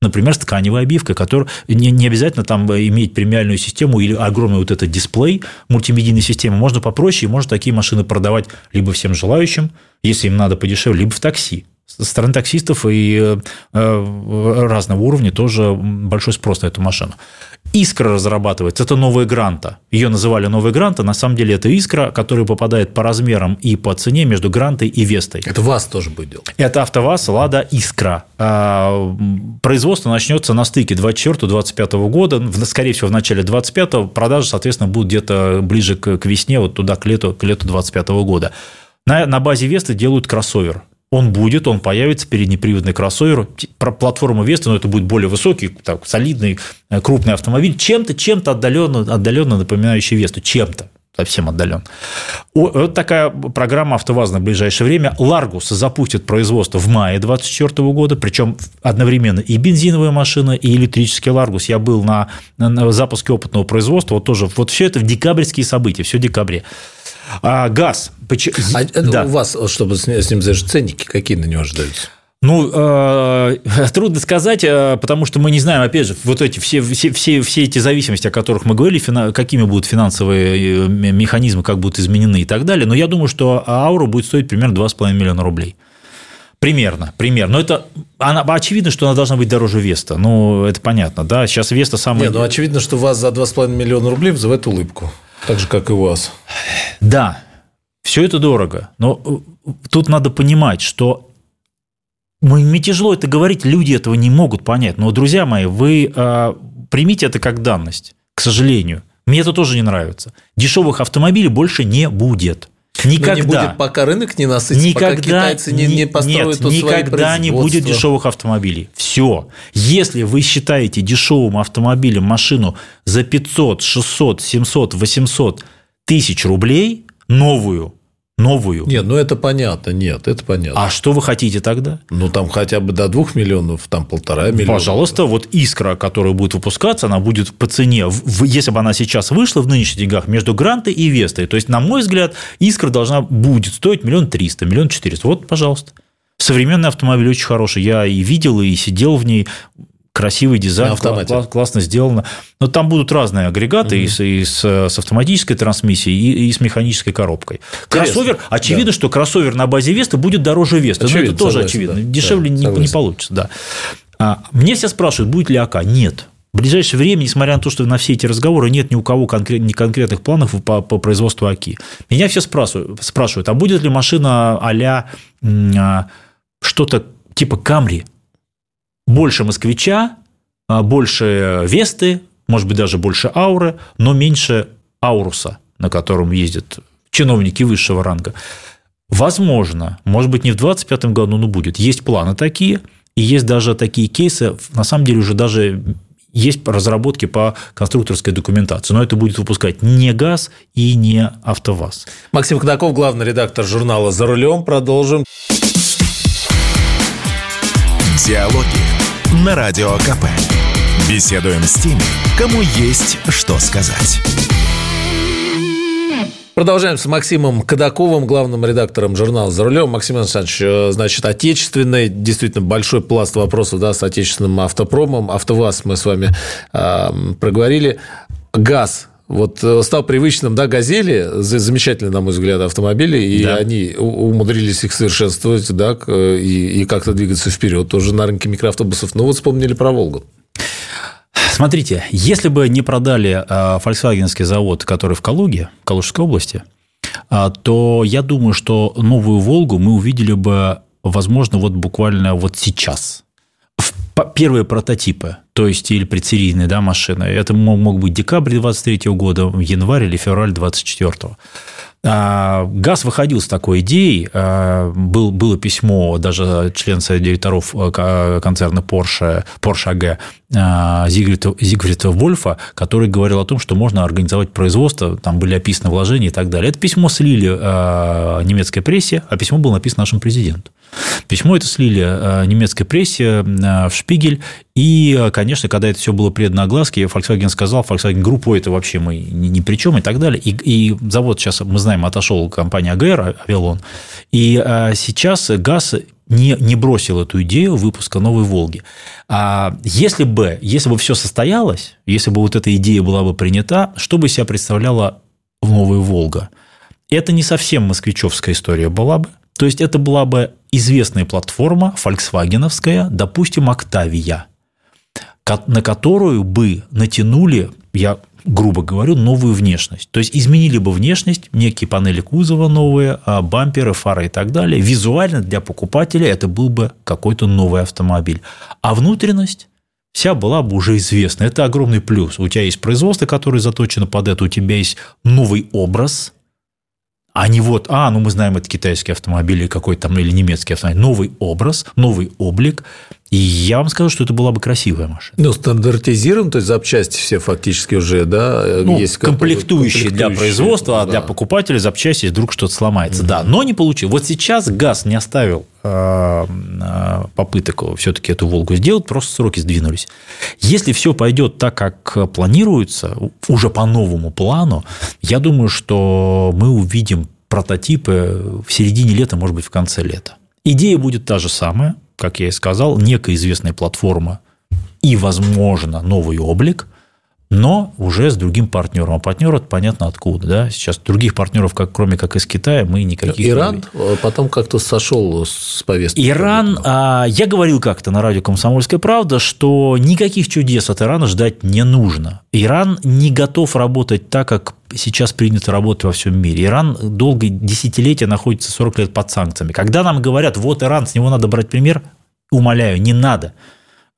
Например, с тканевой обивкой, которая не, не обязательно там иметь премиальную систему или огромный вот этот дисплей мультимедийной системы. Можно попроще, и можно такие машины продавать либо всем желающим, если им надо подешевле, либо в такси. Со стороны таксистов и э, э, разного уровня тоже большой спрос на эту машину. Искра разрабатывается, это новая гранта. Ее называли новой гранта, на самом деле это искра, которая попадает по размерам и по цене между грантой и Вестой. Это ВАЗ тоже будет делать? Это АвтоВАЗ, Лада, Искра. А, производство начнется на стыке 24-25 года, скорее всего, в начале 25 продажи, соответственно, будут где-то ближе к весне, вот туда, к лету, к лету 25 года. На, на базе Весты делают кроссовер он будет, он появится, переднеприводный кроссовер, платформа Веста, но это будет более высокий, так, солидный, э, крупный автомобиль, чем-то, чем-то отдаленно, отдаленно напоминающий Весту, чем-то совсем отдален. Вот такая программа «АвтоВАЗ» на ближайшее время. «Ларгус» запустит производство в мае 2024 года, причем одновременно и бензиновая машина, и электрический «Ларгус». Я был на, на запуске опытного производства, вот тоже, вот все это в декабрьские события, все в декабре. А, газ. А да. у вас, чтобы с ним зажить ценники, какие на него ожидаются? Ну, э, трудно сказать, э, потому что мы не знаем, опять же, вот эти все, все, все, все эти зависимости, о которых мы говорили, фина, какими будут финансовые э, механизмы, как будут изменены и так далее. Но я думаю, что Аура будет стоить примерно 2,5 миллиона рублей. Примерно, примерно. Но это она, очевидно, что она должна быть дороже Веста. Ну, это понятно, да. Сейчас Веста самый... Нет, ну, очевидно, что вас за 2,5 миллиона рублей вызывает улыбку. Так же, как и у вас. Да, все это дорого. Но э, тут надо понимать, что мне тяжело это говорить, люди этого не могут понять. Но, друзья мои, вы э, примите это как данность, к сожалению. Мне это тоже не нравится. Дешевых автомобилей больше не будет. Никогда. Но не будет, пока рынок не насытится, никогда, пока китайцы не, не построят нет, никогда не будет дешевых автомобилей. Все. Если вы считаете дешевым автомобилем машину за 500, 600, 700, 800 тысяч рублей, новую, новую. Нет, ну это понятно, нет, это понятно. А что вы хотите тогда? Ну там хотя бы до двух миллионов, там полтора миллиона. Пожалуйста, вот искра, которая будет выпускаться, она будет по цене, если бы она сейчас вышла в нынешних деньгах, между грантой и вестой. То есть, на мой взгляд, искра должна будет стоить миллион триста, миллион четыреста. Вот, пожалуйста. Современный автомобиль очень хороший. Я и видел, и сидел в ней красивый дизайн, класс, классно сделано. Но там будут разные агрегаты mm-hmm. и, с, и с, с автоматической трансмиссией, и, и с механической коробкой. Кроссовер, очевидно, да. что кроссовер на базе Веста будет дороже Веста. Очевидно, это тоже согласен, очевидно. Да. Дешевле да, не, не получится. Да. А, мне все спрашивают, будет ли АК. Нет. В ближайшее время, несмотря на то, что на все эти разговоры нет ни у кого конкрет, ни конкретных планов по, по производству АКИ. Меня все спрашивают, спрашивают, а будет ли машина а что-то типа Камри? Больше москвича, а, больше Весты, может быть, даже больше Ауры, но меньше Ауруса, на котором ездят чиновники высшего ранга. Возможно, может быть, не в 2025 году, но будет. Есть планы такие, и есть даже такие кейсы, на самом деле уже даже есть разработки по конструкторской документации, но это будет выпускать не ГАЗ и не АвтоВАЗ. Максим Кадаков, главный редактор журнала «За рулем». Продолжим. Диалоги на Радио КП. Беседуем с теми, кому есть что сказать. Продолжаем с Максимом Кадаковым, главным редактором журнала «За рулем». Максим Александрович, э, значит, отечественный, действительно большой пласт вопросов да, с отечественным автопромом. АвтоВАЗ мы с вами э, проговорили. ГАЗ вот э, стал привычным, да, «Газели», замечательные, на мой взгляд, автомобили, и да. они умудрились их совершенствовать, да, и, и как-то двигаться вперед тоже на рынке микроавтобусов. Ну, вот вспомнили про «Волгу». Смотрите, если бы не продали а, Volkswagenский завод, который в Калуге, в Калужской области, то я думаю, что новую «Волгу» мы увидели бы, возможно, вот буквально вот сейчас. Первые прототипы, то есть или предсерийные да, машины, это мог, мог быть декабрь 23 года, январь или февраль 24 а, ГАЗ выходил с такой идеей. А, был, было письмо даже члена совета директоров э, концерна Porsche, Porsche AG а, Зигфрида, Зигфрида Вольфа, который говорил о том, что можно организовать производство, там были описаны вложения и так далее. Это письмо слили немецкой прессе, а письмо было написано нашему президенту. Письмо это слили э, немецкой прессе э, в Шпигель. И, конечно, когда это все было предано огласке, Volkswagen сказал, Volkswagen группу это вообще мы ни при чем и так далее. И, и завод сейчас, мы знаем, отошел компания АГР, Авилон. И сейчас ГАЗ не, не бросил эту идею выпуска новой «Волги». А если бы, если бы все состоялось, если бы вот эта идея была бы принята, что бы себя представляла новая «Волга»? Это не совсем москвичевская история была бы. То есть это была бы известная платформа, фольксвагеновская, допустим, Октавия, на которую бы натянули, я грубо говорю, новую внешность. То есть изменили бы внешность, некие панели кузова новые, а, бамперы, фары и так далее. Визуально для покупателя это был бы какой-то новый автомобиль. А внутренность вся была бы уже известна. Это огромный плюс. У тебя есть производство, которое заточено под это, у тебя есть новый образ – а не вот, а, ну мы знаем, это китайский автомобиль или какой-то там, или немецкий автомобиль. Новый образ, новый облик. И я вам скажу, что это была бы красивая машина. Ну, стандартизирован, то есть запчасти все фактически уже, да, ну, есть комплектующие, комплектующие для производства, да. а для покупателя запчасти, если вдруг что-то сломается. Угу. Да, но не получил. Вот сейчас ГАЗ не оставил э, э, попыток все-таки эту Волгу сделать, просто сроки сдвинулись. Если все пойдет так, как планируется, уже по новому плану, я думаю, что мы увидим прототипы в середине лета, может быть, в конце лета. Идея будет та же самая – как я и сказал, некая известная платформа и, возможно, новый облик, но уже с другим партнером. А партнер это понятно откуда. Да? Сейчас других партнеров, как, кроме как из Китая, мы никаких Иран не э, потом как-то сошел с повестки. Иран, а, я говорил как-то на радио «Комсомольская правда», что никаких чудес от Ирана ждать не нужно. Иран не готов работать так, как сейчас принято работать во всем мире. Иран долго, десятилетия находится 40 лет под санкциями. Когда нам говорят, вот Иран, с него надо брать пример, умоляю, не надо –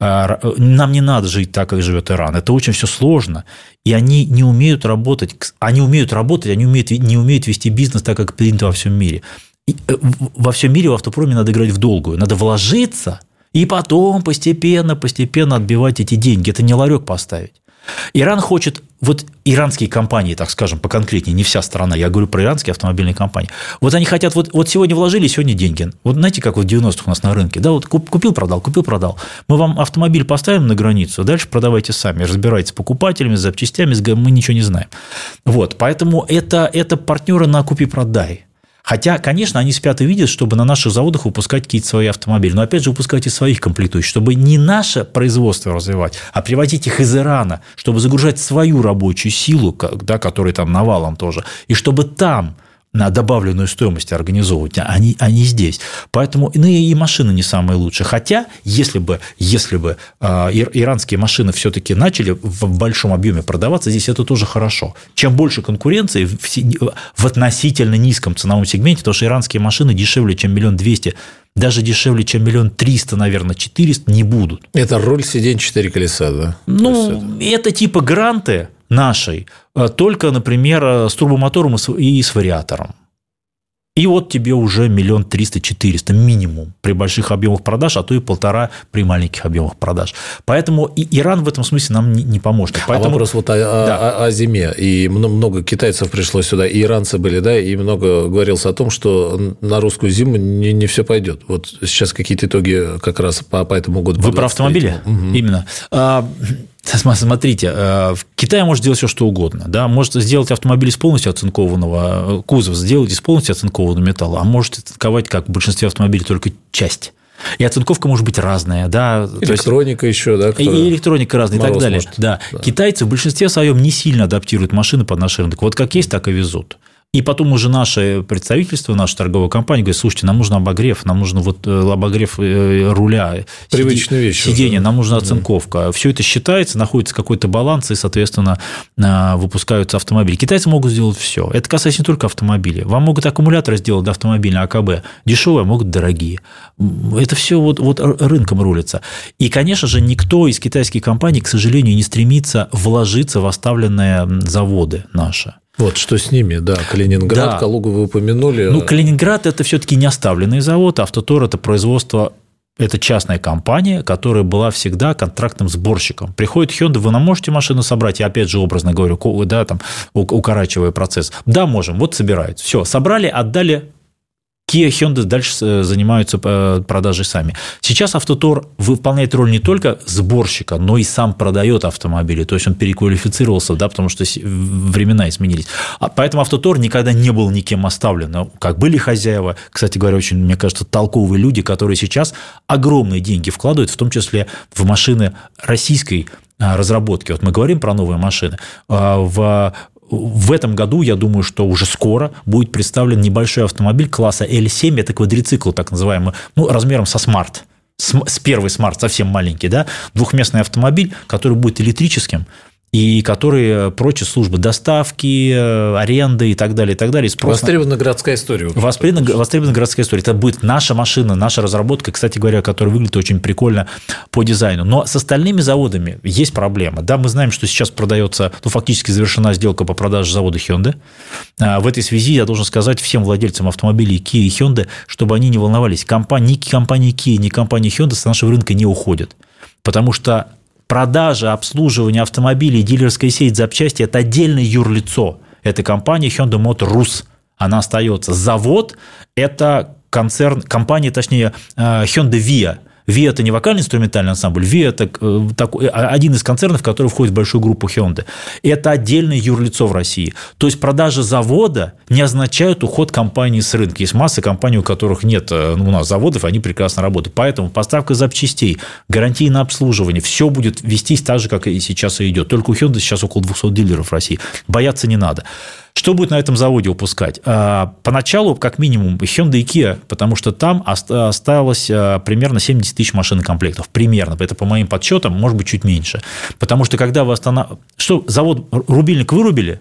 а, нам не надо жить так, как живет Иран. Это очень все сложно. И они не умеют работать. Они умеют работать, они умеют, не умеют вести бизнес так, как принято во всем мире. И э, во всем мире в автопроме надо играть в долгую. Надо вложиться и потом постепенно, постепенно отбивать эти деньги. Это не ларек поставить. Иран хочет, вот иранские компании, так скажем, поконкретнее, не вся страна, я говорю про иранские автомобильные компании, вот они хотят, вот, вот сегодня вложили, сегодня деньги. Вот знаете, как в 90-х у нас на рынке, да, вот купил, продал, купил, продал. Мы вам автомобиль поставим на границу, дальше продавайте сами, разбирайтесь с покупателями, с запчастями, мы ничего не знаем. Вот, поэтому это, это партнеры на купи-продай. Хотя, конечно, они спят и видят, чтобы на наших заводах выпускать какие-то свои автомобили. Но, опять же, выпускать из своих комплектующих, чтобы не наше производство развивать, а приводить их из Ирана, чтобы загружать свою рабочую силу, да, которая там навалом тоже, и чтобы там на добавленную стоимость организовывать, а а не здесь. Поэтому ну, и машины не самые лучшие. Хотя, если бы, если бы э, иранские машины все-таки начали в большом объеме продаваться, здесь это тоже хорошо. Чем больше конкуренции в, в относительно низком ценовом сегменте, потому что иранские машины дешевле, чем миллион двести даже дешевле, чем миллион триста, наверное, четыреста не будут. Это руль сиденье четыре колеса, да? Ну, это... это типа гранты, нашей, э, только, например, э, с турбомотором и с вариатором. И вот тебе уже миллион триста четыреста минимум при больших объемах продаж, а то и полтора при маленьких объемах продаж. Поэтому и Иран в этом смысле нам не, не поможет. А Поэтому... А вопрос вот о, да. о, о зиме. И много китайцев пришло сюда, и иранцы были, да, и много говорилось о том, что на русскую зиму не, не все пойдет. Вот сейчас какие-то итоги как раз по, по этому году. Вы про автомобили? Угу. Именно. Смотрите, э, в Китае может делать все, что угодно. Да? Может сделать автомобиль из полностью оцинкованного э, кузова, сделать из полностью оцинкованного металла, а может оцинковать, как в большинстве автомобилей, только часть. И оцинковка может быть разная, да. Электроника есть, еще, да. И электроника разная и так далее. Может. Да. да. Китайцы в большинстве своем не сильно адаптируют машины под наш рынок. Вот как есть, так и везут. И потом уже наше представительство, наша торговая компания говорит, слушайте, нам нужен обогрев, нам нужен вот э, обогрев э, руля, Привычные вещи сиденье, уже. нам нужна оцинковка. Да. Все это считается, находится какой-то баланс, и, соответственно, э, выпускаются автомобили. Китайцы могут сделать все. Это касается не только автомобилей. Вам могут аккумуляторы сделать до автомобиля АКБ. Дешевые, могут дорогие. Это все вот, вот рынком рулится. И, конечно же, никто из китайских компаний, к сожалению, не стремится вложиться в оставленные заводы наши. Вот что с ними, да, Калининград, да. Калугу вы упомянули. Ну, Калининград – это все-таки не оставленный завод, Автотор – это производство это частная компания, которая была всегда контрактным сборщиком. Приходит Hyundai, вы нам можете машину собрать? Я опять же образно говорю, да, там, укорачивая процесс. Да, можем, вот собирают. Все, собрали, отдали Kia, Hyundai дальше э, занимаются э, продажей сами. Сейчас Автотор выполняет роль не только сборщика, но и сам продает автомобили. То есть он переквалифицировался, да, потому что времена изменились. А поэтому Автотор никогда не был никем оставлен. Но как были хозяева, кстати говоря, очень, мне кажется, толковые люди, которые сейчас огромные деньги вкладывают, в том числе в машины российской а, разработки. Вот мы говорим про новые машины. А, в в этом году, я думаю, что уже скоро будет представлен небольшой автомобиль класса L7, это квадрицикл так называемый, ну, размером со смарт. С первый смарт совсем маленький, да, двухместный автомобиль, который будет электрическим, и которые прочие службы доставки, э, аренды и так далее, и так далее. Спрос востребована городская история. Востребована, востребована городская история. Это будет наша машина, наша разработка, кстати говоря, которая выглядит очень прикольно по дизайну. Но с остальными заводами есть проблема. Да, мы знаем, что сейчас продается, ну, фактически завершена сделка по продаже завода Hyundai. А, в этой связи я должен сказать всем владельцам автомобилей Kia и Hyundai, чтобы они не волновались. Компания, ни компания Kia, ни компания Hyundai с нашего рынка не уходят. Потому что продажа, обслуживание автомобилей, дилерская сеть запчасти – это отдельное юрлицо. Это компания Hyundai Motor Rus. Она остается. Завод – это концерн, компания, точнее, э, Hyundai Via – Ви это не вокально-инструментальный ансамбль, Ви это э, такой, а, один из концернов, который входит в большую группу Hyundai. Это отдельное юрлицо в России. То есть продажа завода не означает уход компании с рынка. Есть масса компаний, у которых нет э, ну, у нас заводов, они прекрасно работают. Поэтому поставка запчастей, гарантийное обслуживание, все будет вестись так же, как и сейчас и идет. Только у Hyundai сейчас около 200 дилеров в России. Бояться не надо. Что будет на этом заводе выпускать? А, поначалу, как минимум, Hyundai и Kia, потому что там осталось а, примерно 70 тысяч машин и комплектов. Примерно. Это по моим подсчетам, может быть, чуть меньше. Потому что когда вы останов... Что, завод рубильник вырубили,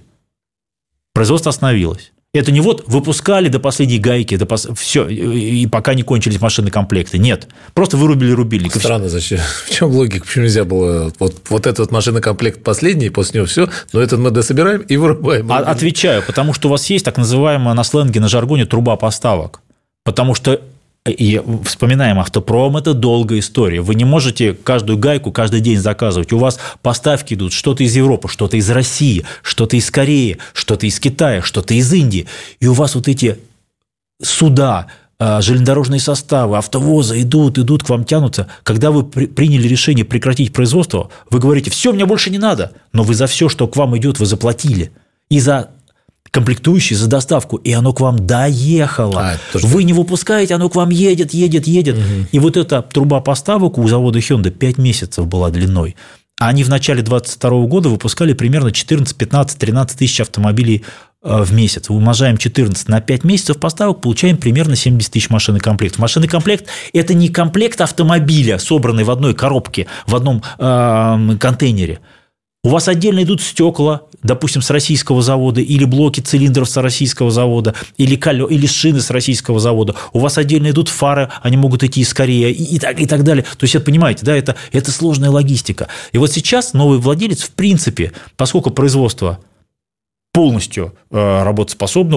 производство остановилось. Это не вот выпускали до последней гайки, до пос... все, и пока не кончились машины комплекты. Нет. Просто вырубили рубильник. Странно, зачем? В чем логика? Почему нельзя было вот, вот этот машинокомплект последний, после него все, но этот мы дособираем и вырубаем. А, отвечаю, потому что у вас есть так называемая на сленге, на жаргоне труба поставок. Потому что и вспоминаем автопром, это долгая история. Вы не можете каждую гайку каждый день заказывать. У вас поставки идут что-то из Европы, что-то из России, что-то из Кореи, что-то из Китая, что-то из Индии. И у вас вот эти суда, а, железнодорожные составы, автовозы идут, идут, к вам тянутся. Когда вы приняли решение прекратить производство, вы говорите, все, мне больше не надо. Но вы за все, что к вам идет, вы заплатили. И за комплектующие за доставку, и оно к вам доехало. А, Вы не выпускаете, оно к вам едет, едет, едет. Угу. И вот эта труба поставок у завода Hyundai 5 месяцев была длиной. А они в начале 2022 года выпускали примерно 14, 15, 13 тысяч автомобилей э, в месяц. Умножаем 14 на 5 месяцев поставок, получаем примерно 70 тысяч машин и комплект. Машинный комплект – это не комплект автомобиля, собранный в одной коробке, в одном э, контейнере – у вас отдельно идут стекла, допустим, с российского завода, или блоки цилиндров с российского завода, или, колё, или шины с российского завода. У вас отдельно идут фары, они могут идти из Кореи и, и, так, и так далее. То есть, это, понимаете, да, это, это сложная логистика. И вот сейчас новый владелец, в принципе, поскольку производство полностью э,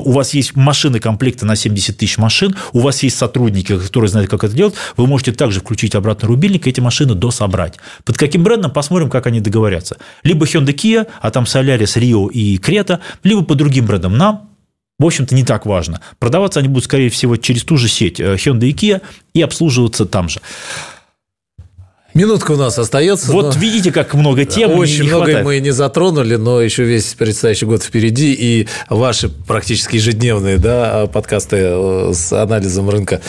у вас есть машины комплекта на 70 тысяч машин, у вас есть сотрудники, которые знают, как это делать, вы можете также включить обратно рубильник и эти машины дособрать. Под каким брендом, посмотрим, как они договорятся. Либо Hyundai Kia, а там Solaris, Rio и Creta, либо по другим брендам нам, в общем-то, не так важно. Продаваться они будут, скорее всего, через ту же сеть э, Hyundai и Kia и обслуживаться там же. Минутка у нас остается. Вот но... видите, как много тем. Очень много мы не затронули, но еще весь предстоящий год впереди. И ваши практически ежедневные да, подкасты э, с анализом рынка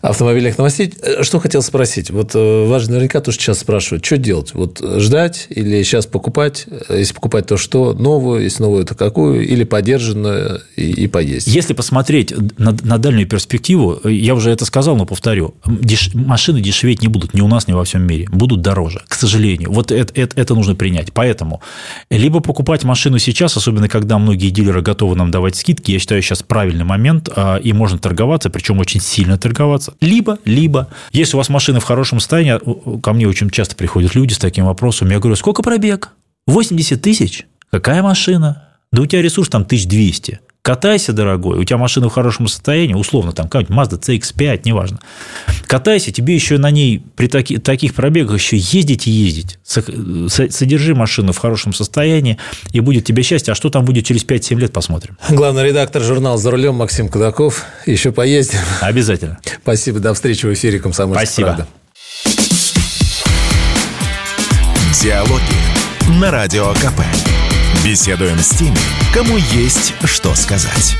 автомобильных новостей. Э, что хотел спросить? Вот э, вас же наверняка тоже сейчас спрашивают, что делать? Вот ждать или сейчас покупать? Если покупать, то что? Новую? Если новую, то какую? Или подержанную и, и поесть? Если посмотреть на, на дальнюю перспективу, я уже это сказал, но повторю, деш... машины дешеветь не будут ни у нас, ни во всем мире будут дороже, к сожалению. Вот это, это, это нужно принять. Поэтому либо покупать машину сейчас, особенно когда многие дилеры готовы нам давать скидки, я считаю, сейчас правильный момент, а, и можно торговаться, причем очень сильно торговаться. Либо, либо, если у вас машина в хорошем состоянии, ко мне очень часто приходят люди с таким вопросом, я говорю, сколько пробег? 80 тысяч? Какая машина? Да у тебя ресурс там 1200 катайся, дорогой, у тебя машина в хорошем состоянии, условно, там какая-нибудь Mazda CX-5, неважно. Катайся, тебе еще на ней при таки, таких пробегах еще ездить и ездить. Содержи машину в хорошем состоянии, и будет тебе счастье. А что там будет через 5-7 лет, посмотрим. Главный редактор журнала «За рулем» Максим Кудаков. Еще поездим. Обязательно. Спасибо. До встречи в эфире «Комсомольская Спасибо. правда». Диалоги на Радио КП. Беседуем с теми, кому есть что сказать.